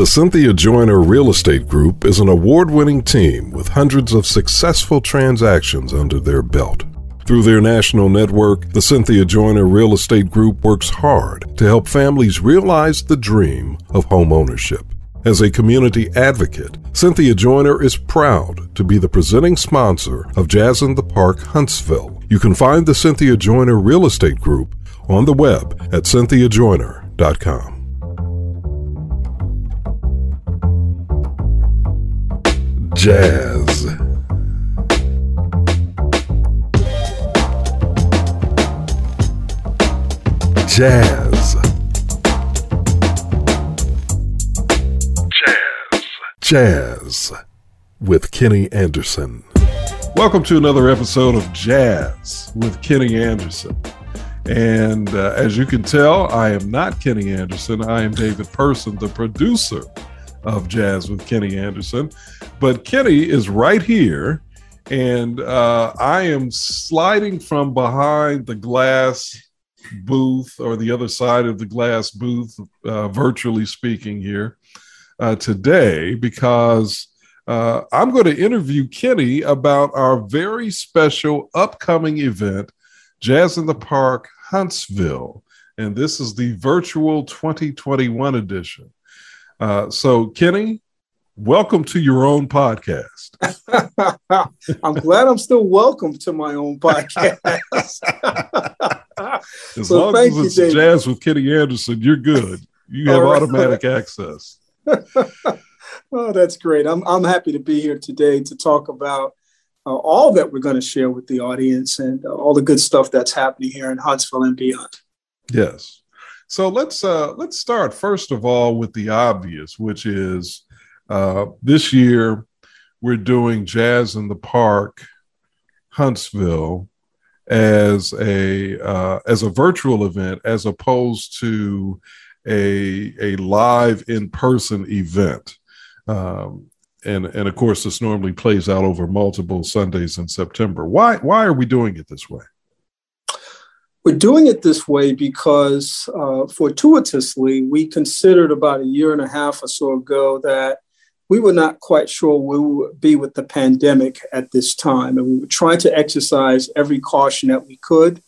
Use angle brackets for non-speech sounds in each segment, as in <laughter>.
The Cynthia Joyner Real Estate Group is an award winning team with hundreds of successful transactions under their belt. Through their national network, the Cynthia Joyner Real Estate Group works hard to help families realize the dream of home ownership. As a community advocate, Cynthia Joyner is proud to be the presenting sponsor of Jazz in the Park Huntsville. You can find the Cynthia Joyner Real Estate Group on the web at cynthiajoyner.com. Jazz. Jazz. Jazz. Jazz with Kenny Anderson. Welcome to another episode of Jazz with Kenny Anderson. And uh, as you can tell, I am not Kenny Anderson. I am David Person, the producer of Jazz with Kenny Anderson. But Kenny is right here, and uh, I am sliding from behind the glass booth or the other side of the glass booth, uh, virtually speaking, here uh, today because. Uh, I'm going to interview Kenny about our very special upcoming event, Jazz in the Park Huntsville. And this is the virtual 2021 edition. Uh, so, Kenny, welcome to your own podcast. <laughs> I'm glad I'm still welcome to my own podcast. <laughs> as so long as it's you, jazz with Kenny Anderson, you're good. You have <laughs> right. automatic access. oh, that's great. I'm, I'm happy to be here today to talk about uh, all that we're going to share with the audience and uh, all the good stuff that's happening here in Huntsville and beyond. Yes. So let's uh, let's start first of all with the obvious, which is uh, this year we're doing Jazz in the Park, Huntsville, as a uh, as a virtual event as opposed to a a live in person event. Um, and and of course, this normally plays out over multiple Sundays in September. Why why are we doing it this way? We're doing it this way because uh, fortuitously, we considered about a year and a half or so ago that we were not quite sure we would be with the pandemic at this time. And we were trying to exercise every caution that we could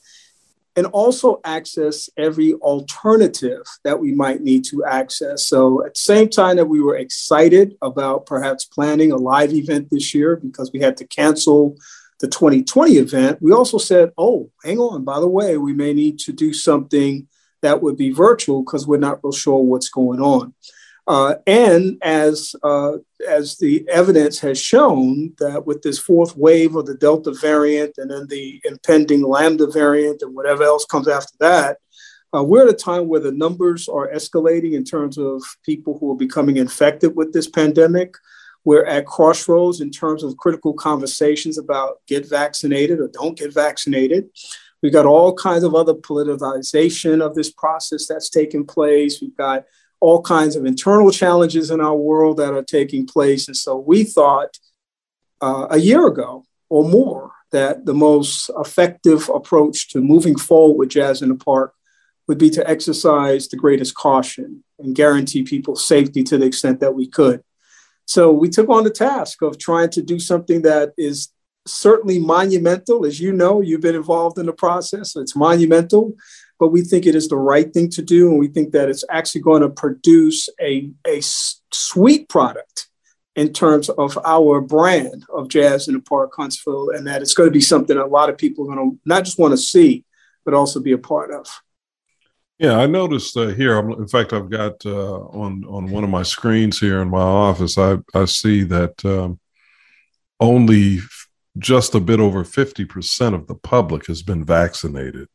and also access every alternative that we might need to access. So, at the same time that we were excited about perhaps planning a live event this year because we had to cancel the 2020 event, we also said, oh, hang on, by the way, we may need to do something that would be virtual because we're not real sure what's going on. Uh, and as uh, as the evidence has shown that with this fourth wave of the Delta variant and then the impending Lambda variant and whatever else comes after that, uh, we're at a time where the numbers are escalating in terms of people who are becoming infected with this pandemic. We're at crossroads in terms of critical conversations about get vaccinated or don't get vaccinated. We've got all kinds of other politicization of this process that's taking place. We've got all kinds of internal challenges in our world that are taking place. And so we thought uh, a year ago or more that the most effective approach to moving forward with Jazz in the Park would be to exercise the greatest caution and guarantee people safety to the extent that we could. So we took on the task of trying to do something that is certainly monumental. As you know, you've been involved in the process. It's monumental, but we think it is the right thing to do. And we think that it's actually going to produce a, a sweet product in terms of our brand of Jazz in the Park Huntsville, and that it's going to be something a lot of people are going to not just want to see, but also be a part of. Yeah, I noticed uh, here. I'm, in fact, I've got uh, on on one of my screens here in my office. I I see that um, only just a bit over fifty percent of the public has been vaccinated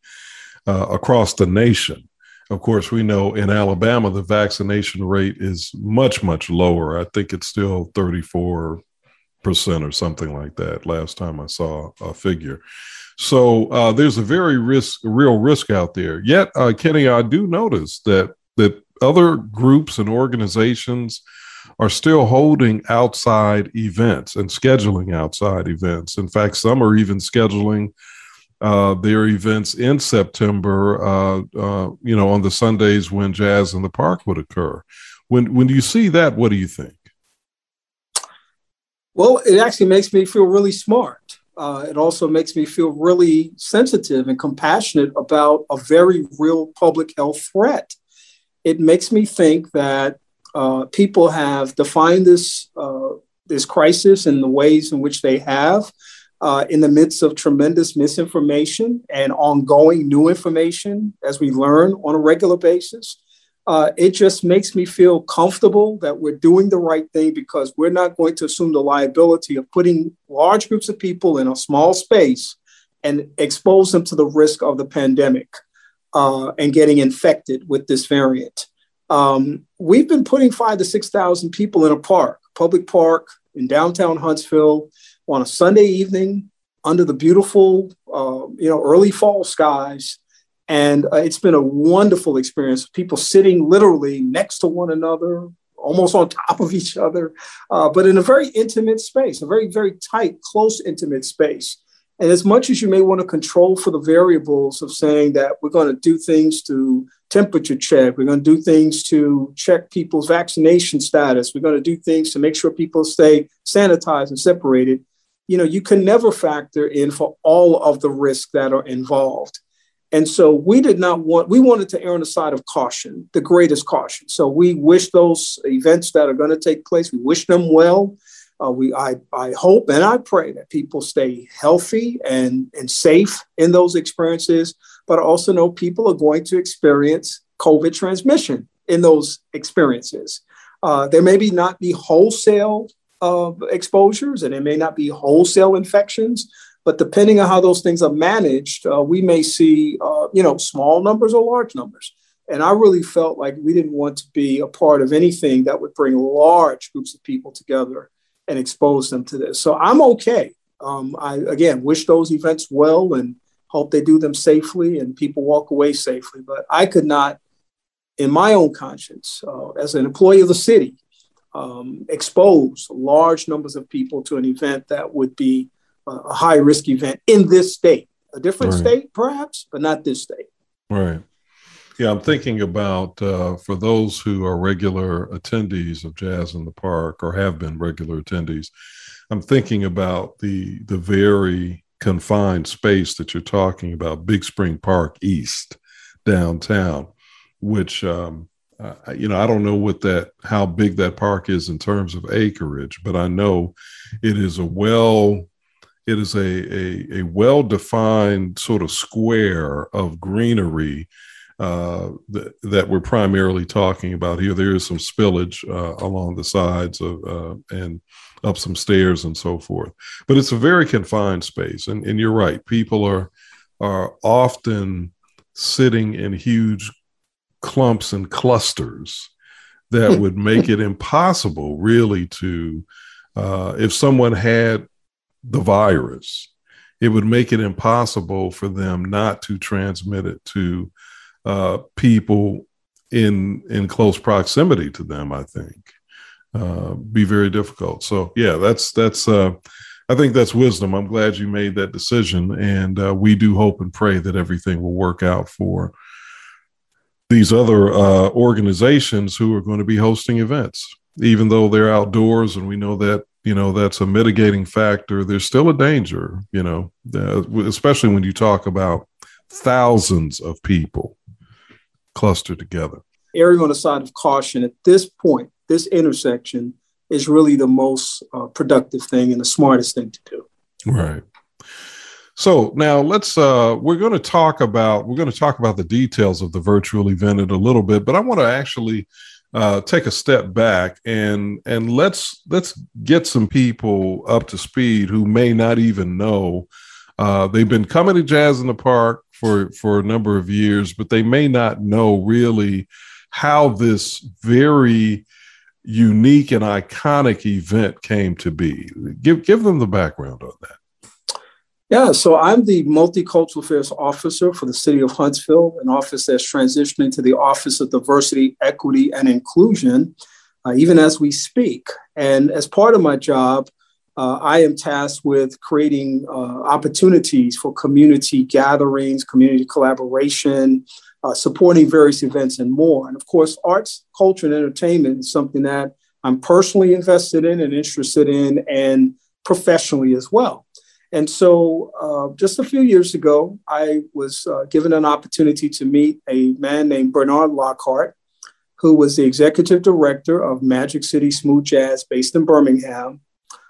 uh, across the nation. Of course, we know in Alabama the vaccination rate is much much lower. I think it's still thirty four percent or something like that. Last time I saw a figure. So uh, there's a very risk, real risk out there. Yet, uh, Kenny, I do notice that that other groups and organizations are still holding outside events and scheduling outside events. In fact, some are even scheduling uh, their events in September. Uh, uh, you know, on the Sundays when Jazz in the Park would occur. when when you see that, what do you think? Well, it actually makes me feel really smart. Uh, it also makes me feel really sensitive and compassionate about a very real public health threat. It makes me think that uh, people have defined this uh, this crisis in the ways in which they have, uh, in the midst of tremendous misinformation and ongoing new information as we learn on a regular basis. Uh, it just makes me feel comfortable that we're doing the right thing because we're not going to assume the liability of putting large groups of people in a small space and expose them to the risk of the pandemic uh, and getting infected with this variant. Um, we've been putting five to 6,000 people in a park, public park in downtown Huntsville on a Sunday evening under the beautiful, uh, you know, early fall skies and uh, it's been a wonderful experience. People sitting literally next to one another, almost on top of each other, uh, but in a very intimate space, a very, very tight, close, intimate space. And as much as you may want to control for the variables of saying that we're going to do things to temperature check, we're going to do things to check people's vaccination status, we're going to do things to make sure people stay sanitized and separated, you know, you can never factor in for all of the risks that are involved. And so we did not want, we wanted to err on the side of caution, the greatest caution. So we wish those events that are going to take place, we wish them well. Uh, we, I, I hope and I pray that people stay healthy and, and safe in those experiences, but I also know people are going to experience COVID transmission in those experiences. Uh, there may be not be wholesale uh, exposures and it may not be wholesale infections, but depending on how those things are managed, uh, we may see, uh, you know, small numbers or large numbers. And I really felt like we didn't want to be a part of anything that would bring large groups of people together and expose them to this. So I'm okay. Um, I, again, wish those events well and hope they do them safely and people walk away safely. But I could not, in my own conscience, uh, as an employee of the city, um, expose large numbers of people to an event that would be a high risk event in this state. A different right. state, perhaps, but not this state. Right. Yeah, I'm thinking about uh, for those who are regular attendees of Jazz in the Park or have been regular attendees. I'm thinking about the the very confined space that you're talking about, Big Spring Park East, downtown, which um, uh, you know I don't know what that how big that park is in terms of acreage, but I know it is a well it is a, a, a well defined sort of square of greenery uh, that, that we're primarily talking about here. There is some spillage uh, along the sides of uh, and up some stairs and so forth, but it's a very confined space. And, and you're right, people are are often sitting in huge clumps and clusters that <laughs> would make it impossible, really, to uh, if someone had the virus, it would make it impossible for them not to transmit it to uh, people in in close proximity to them. I think uh, be very difficult. So yeah, that's that's. Uh, I think that's wisdom. I'm glad you made that decision, and uh, we do hope and pray that everything will work out for these other uh, organizations who are going to be hosting events, even though they're outdoors, and we know that you know that's a mitigating factor there's still a danger you know especially when you talk about thousands of people clustered together. Erring on the side of caution at this point this intersection is really the most uh, productive thing and the smartest thing to do. Right. So now let's uh, we're going to talk about we're going to talk about the details of the virtual event in a little bit but i want to actually uh, take a step back and and let's let's get some people up to speed who may not even know. Uh, they've been coming to jazz in the park for for a number of years but they may not know really how this very unique and iconic event came to be. Give give them the background on that yeah, so I'm the Multicultural Affairs Officer for the City of Huntsville, an office that's transitioning to the Office of Diversity, Equity, and Inclusion, uh, even as we speak. And as part of my job, uh, I am tasked with creating uh, opportunities for community gatherings, community collaboration, uh, supporting various events, and more. And of course, arts, culture, and entertainment is something that I'm personally invested in and interested in, and professionally as well. And so, uh, just a few years ago, I was uh, given an opportunity to meet a man named Bernard Lockhart, who was the executive director of Magic City Smooth Jazz based in Birmingham,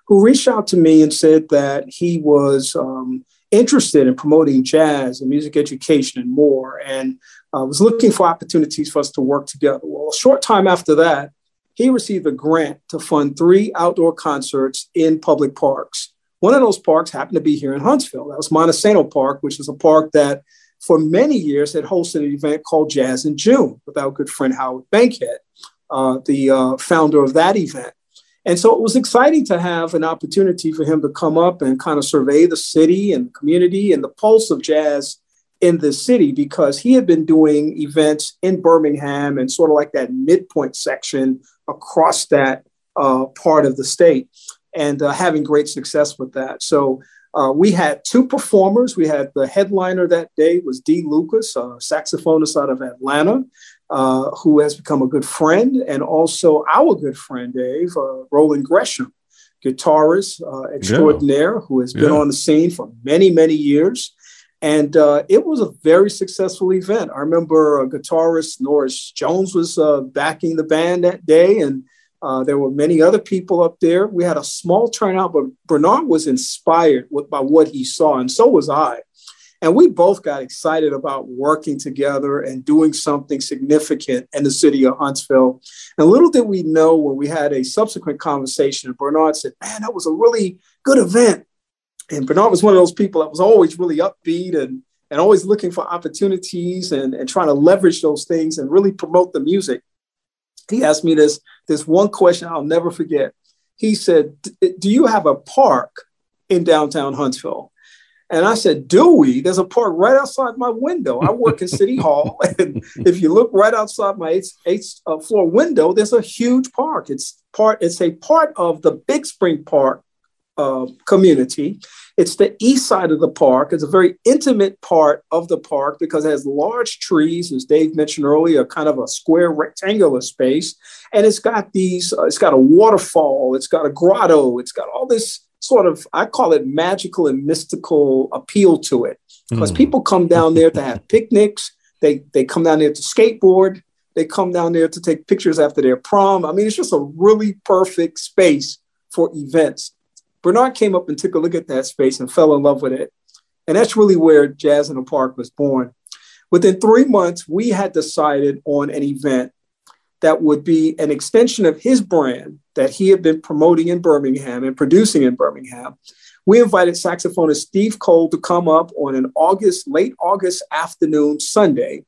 who reached out to me and said that he was um, interested in promoting jazz and music education and more, and uh, was looking for opportunities for us to work together. Well, a short time after that, he received a grant to fund three outdoor concerts in public parks. One of those parks happened to be here in Huntsville. That was Montesano Park, which is a park that for many years had hosted an event called Jazz in June with our good friend Howard Bankhead, uh, the uh, founder of that event. And so it was exciting to have an opportunity for him to come up and kind of survey the city and community and the pulse of jazz in the city because he had been doing events in Birmingham and sort of like that midpoint section across that uh, part of the state and uh, having great success with that. So uh, we had two performers. We had the headliner that day was Dee Lucas, a saxophonist out of Atlanta, uh, who has become a good friend, and also our good friend Dave uh, Roland Gresham, guitarist uh, extraordinaire, yeah. who has been yeah. on the scene for many many years. And uh, it was a very successful event. I remember a guitarist Norris Jones was uh, backing the band that day, and uh, there were many other people up there. We had a small turnout, but Bernard was inspired with, by what he saw, and so was I. And we both got excited about working together and doing something significant in the city of Huntsville. And little did we know when we had a subsequent conversation, and Bernard said, Man, that was a really good event. And Bernard was one of those people that was always really upbeat and, and always looking for opportunities and, and trying to leverage those things and really promote the music. He asked me this, this one question I'll never forget. He said, Do you have a park in downtown Huntsville? And I said, Do we? There's a park right outside my window. I work in City Hall. <laughs> And if you look right outside my eighth, eighth uh, floor window, there's a huge park. It's part, it's a part of the Big Spring Park uh, community. It's the east side of the park. It's a very intimate part of the park because it has large trees, as Dave mentioned earlier, kind of a square rectangular space. And it's got these, uh, it's got a waterfall, it's got a grotto, it's got all this sort of, I call it magical and mystical appeal to it. Because mm. people come down there to have picnics, they, they come down there to skateboard, they come down there to take pictures after their prom. I mean, it's just a really perfect space for events. Bernard came up and took a look at that space and fell in love with it. And that's really where Jazz in the Park was born. Within three months, we had decided on an event that would be an extension of his brand that he had been promoting in Birmingham and producing in Birmingham. We invited saxophonist Steve Cole to come up on an August, late August afternoon Sunday.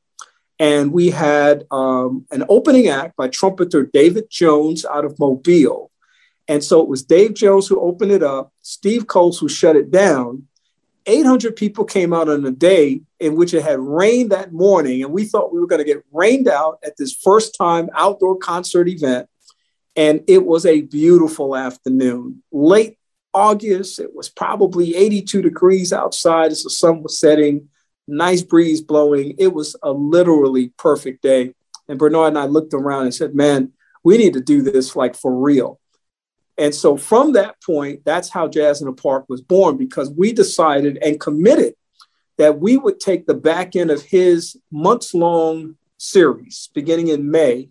And we had um, an opening act by trumpeter David Jones out of Mobile. And so it was Dave Jones who opened it up, Steve Coates who shut it down. 800 people came out on a day in which it had rained that morning. And we thought we were going to get rained out at this first time outdoor concert event. And it was a beautiful afternoon. Late August, it was probably 82 degrees outside as the sun was setting, nice breeze blowing. It was a literally perfect day. And Bernard and I looked around and said, man, we need to do this like for real. And so from that point, that's how Jazz in the Park was born because we decided and committed that we would take the back end of his months long series beginning in May.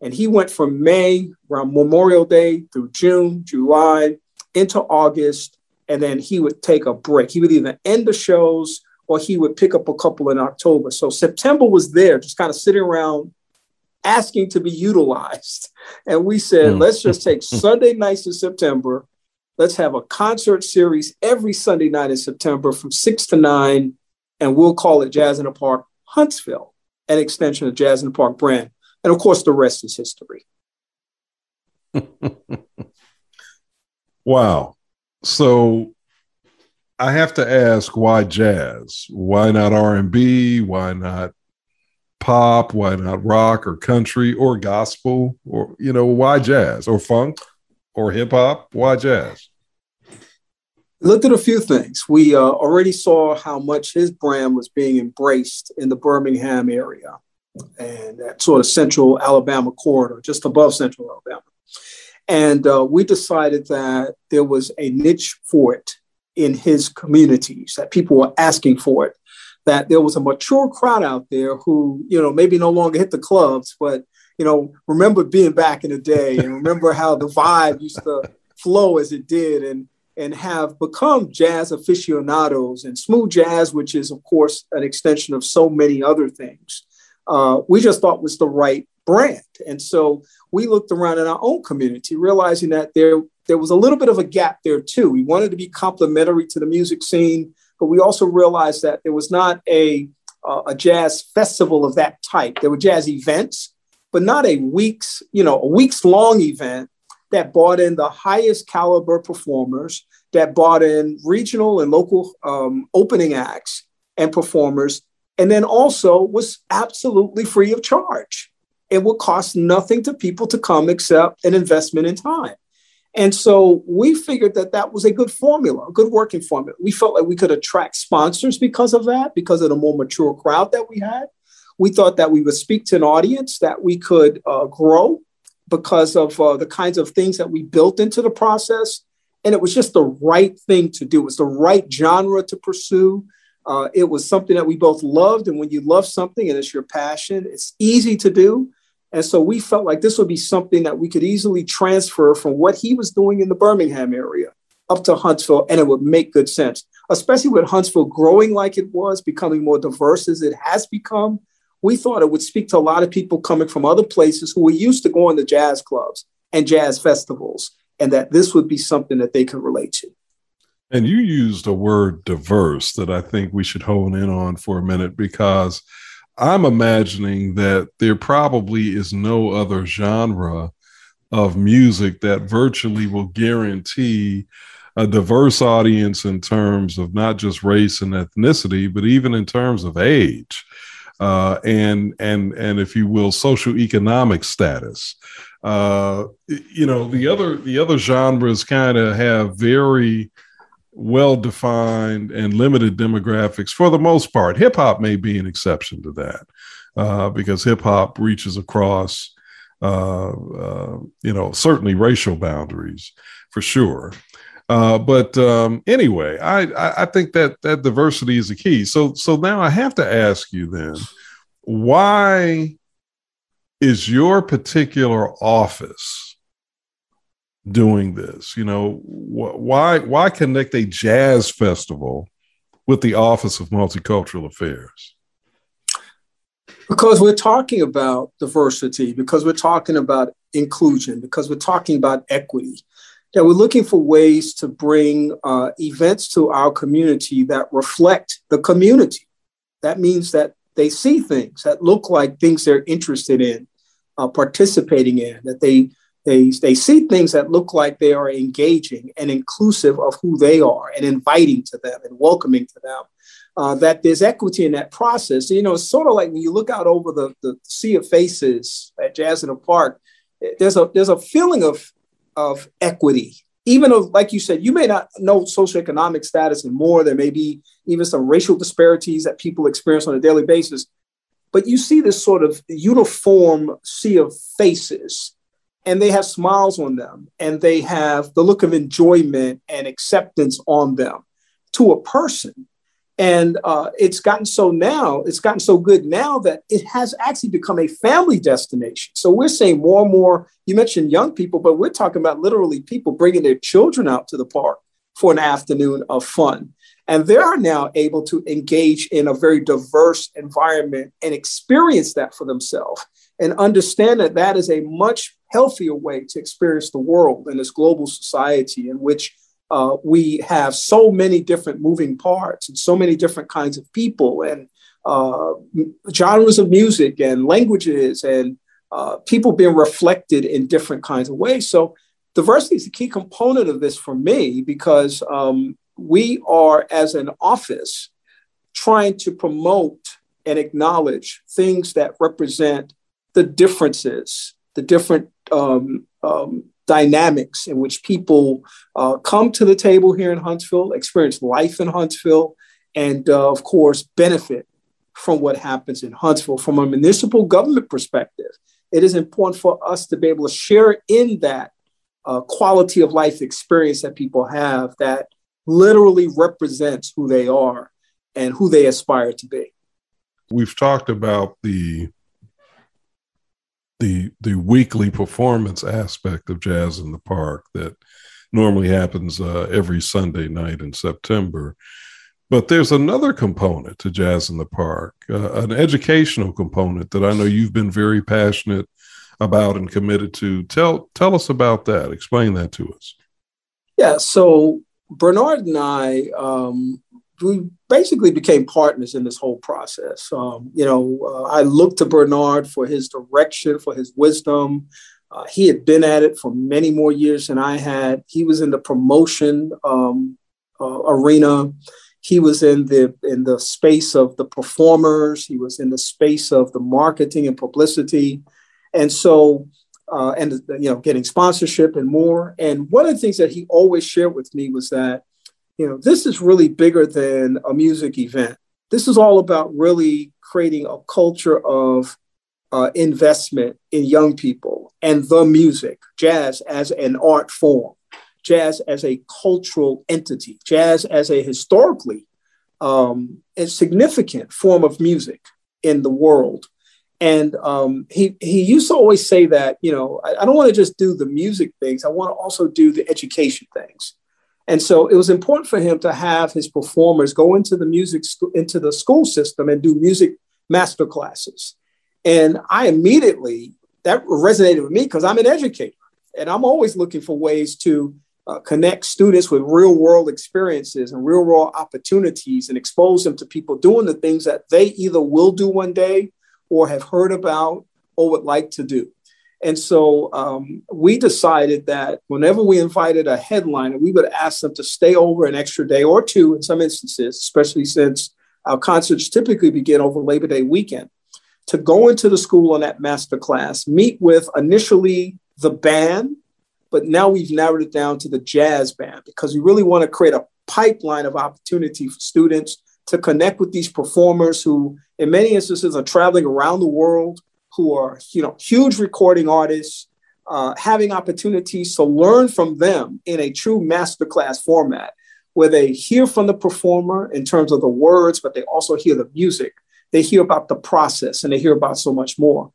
And he went from May around Memorial Day through June, July, into August. And then he would take a break. He would either end the shows or he would pick up a couple in October. So September was there, just kind of sitting around asking to be utilized. And we said, mm. let's just take <laughs> Sunday nights in September. Let's have a concert series every Sunday night in September from six to nine, and we'll call it Jazz in the Park Huntsville, an extension of Jazz in the Park brand. And of course, the rest is history. <laughs> wow. So I have to ask why jazz? Why not R&B? Why not pop? Why not rock or country or gospel? Or, you know, why jazz or funk or hip hop? Why jazz? looked at a few things. We uh, already saw how much his brand was being embraced in the Birmingham area and that sort of central Alabama corridor, just above central Alabama. And uh, we decided that there was a niche for it in his communities, that people were asking for it, that there was a mature crowd out there who, you know, maybe no longer hit the clubs, but, you know, remember being back in the day and remember how the vibe used to flow as it did and, and have become jazz aficionados and smooth jazz, which is, of course, an extension of so many other things. Uh, we just thought was the right brand. And so we looked around in our own community, realizing that there, there was a little bit of a gap there too. We wanted to be complementary to the music scene, but we also realized that there was not a, uh, a jazz festival of that type. There were jazz events, but not a weeks, you know, a weeks long event that brought in the highest caliber performers, that brought in regional and local um, opening acts and performers, and then also was absolutely free of charge it would cost nothing to people to come except an investment in time. And so we figured that that was a good formula, a good working formula. We felt like we could attract sponsors because of that, because of the more mature crowd that we had. We thought that we would speak to an audience that we could uh, grow because of uh, the kinds of things that we built into the process. And it was just the right thing to do. It was the right genre to pursue. Uh, it was something that we both loved. And when you love something and it's your passion, it's easy to do. And so we felt like this would be something that we could easily transfer from what he was doing in the Birmingham area up to Huntsville, and it would make good sense, especially with Huntsville growing like it was, becoming more diverse as it has become. We thought it would speak to a lot of people coming from other places who were used to going to jazz clubs and jazz festivals, and that this would be something that they could relate to. And you used a word diverse that I think we should hone in on for a minute because I'm imagining that there probably is no other genre of music that virtually will guarantee a diverse audience in terms of not just race and ethnicity, but even in terms of age. Uh, and and and if you will, social economic status. Uh, you know, the other the other genres kind of have very well defined and limited demographics for the most part. Hip hop may be an exception to that uh, because hip hop reaches across, uh, uh, you know, certainly racial boundaries for sure. Uh, but um, anyway, I, I think that that diversity is the key. So so now I have to ask you then, why is your particular office doing this? You know, wh- why why connect a jazz festival with the Office of Multicultural Affairs? Because we're talking about diversity, because we're talking about inclusion, because we're talking about equity. That we're looking for ways to bring uh, events to our community that reflect the community. That means that they see things that look like things they're interested in, uh, participating in, that they they, they see things that look like they are engaging and inclusive of who they are and inviting to them and welcoming to them. Uh, that there's equity in that process. You know, it's sort of like when you look out over the, the sea of faces at Jazz in the Park, there's a there's a feeling of of equity. Even though, like you said, you may not know socioeconomic status and more. There may be even some racial disparities that people experience on a daily basis. But you see this sort of uniform sea of faces and they have smiles on them and they have the look of enjoyment and acceptance on them to a person. And uh, it's gotten so now, it's gotten so good now that it has actually become a family destination. So we're seeing more and more, you mentioned young people, but we're talking about literally people bringing their children out to the park for an afternoon of fun. And they are now able to engage in a very diverse environment and experience that for themselves and understand that that is a much healthier way to experience the world in this global society in which uh, we have so many different moving parts and so many different kinds of people and uh, genres of music and languages and uh, people being reflected in different kinds of ways. So diversity is a key component of this for me because um, we are, as an office, trying to promote and acknowledge things that represent the differences, the different um, um, dynamics in which people uh, come to the table here in Huntsville, experience life in Huntsville, and uh, of course, benefit from what happens in Huntsville. From a municipal government perspective, it is important for us to be able to share in that uh, quality of life experience that people have that literally represents who they are and who they aspire to be. We've talked about the the the weekly performance aspect of jazz in the park that normally happens uh, every Sunday night in September. But there's another component to Jazz in the Park, uh, an educational component that I know you've been very passionate about and committed to. Tell tell us about that. Explain that to us. Yeah. So Bernard and I, um, we basically became partners in this whole process. Um, you know, uh, I looked to Bernard for his direction, for his wisdom. Uh, he had been at it for many more years than I had. He was in the promotion um, uh, arena. He was in the in the space of the performers. He was in the space of the marketing and publicity, and so uh, and you know getting sponsorship and more. And one of the things that he always shared with me was that you know this is really bigger than a music event. This is all about really creating a culture of uh, investment in young people and the music, jazz as an art form jazz as a cultural entity, jazz as a historically um, a significant form of music in the world. And um, he, he used to always say that, you know, I, I don't want to just do the music things, I want to also do the education things. And so it was important for him to have his performers go into the music into the school system and do music master classes. And I immediately that resonated with me because I'm an educator and I'm always looking for ways to uh, connect students with real world experiences and real world opportunities and expose them to people doing the things that they either will do one day or have heard about or would like to do. And so um, we decided that whenever we invited a headliner, we would ask them to stay over an extra day or two in some instances, especially since our concerts typically begin over Labor Day weekend, to go into the school on that master class, meet with initially the band but now we've narrowed it down to the jazz band because we really want to create a pipeline of opportunity for students to connect with these performers who, in many instances, are traveling around the world, who are you know huge recording artists, uh, having opportunities to learn from them in a true masterclass format, where they hear from the performer in terms of the words, but they also hear the music. They hear about the process, and they hear about so much more.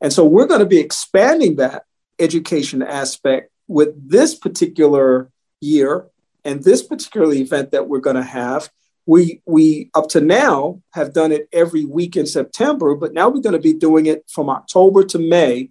And so we're going to be expanding that education aspect with this particular year and this particular event that we're going to have, we we up to now have done it every week in September, but now we're going to be doing it from October to May,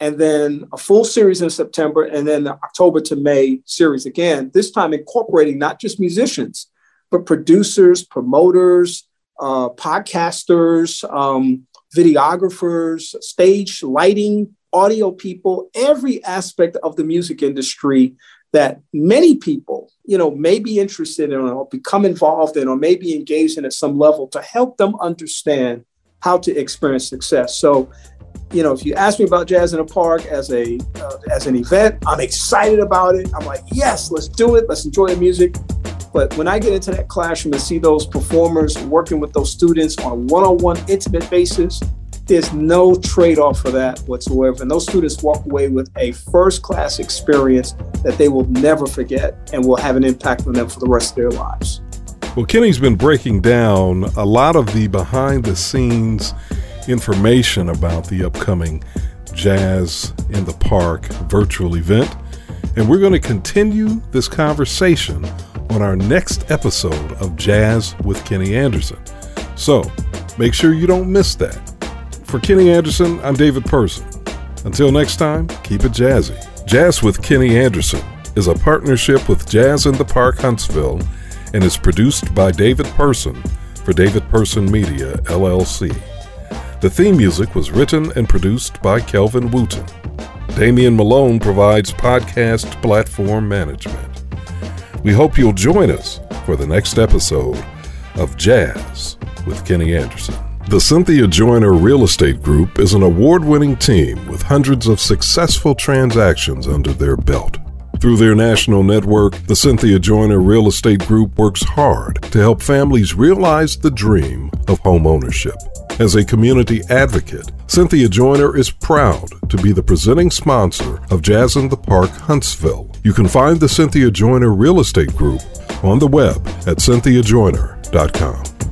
and then a full series in September, and then the October to May series again. This time incorporating not just musicians, but producers, promoters, uh, podcasters, um, videographers, stage lighting, audio people, every aspect of the music industry that many people, you know, may be interested in or become involved in or may be engaged in at some level to help them understand how to experience success. So, you know, if you ask me about Jazz in a Park as a uh, as an event, I'm excited about it. I'm like, yes, let's do it. Let's enjoy the music. But when I get into that classroom and see those performers working with those students on a one-on-one intimate basis, there's no trade off for that whatsoever. And those students walk away with a first class experience that they will never forget and will have an impact on them for the rest of their lives. Well, Kenny's been breaking down a lot of the behind the scenes information about the upcoming Jazz in the Park virtual event. And we're going to continue this conversation on our next episode of Jazz with Kenny Anderson. So make sure you don't miss that. For Kenny Anderson, I'm David Person. Until next time, keep it jazzy. Jazz with Kenny Anderson is a partnership with Jazz in the Park Huntsville and is produced by David Person for David Person Media, LLC. The theme music was written and produced by Kelvin Wooten. Damian Malone provides podcast platform management. We hope you'll join us for the next episode of Jazz with Kenny Anderson. The Cynthia Joyner Real Estate Group is an award winning team with hundreds of successful transactions under their belt. Through their national network, the Cynthia Joyner Real Estate Group works hard to help families realize the dream of home ownership. As a community advocate, Cynthia Joyner is proud to be the presenting sponsor of Jazz in the Park Huntsville. You can find the Cynthia Joyner Real Estate Group on the web at cynthiajoyner.com.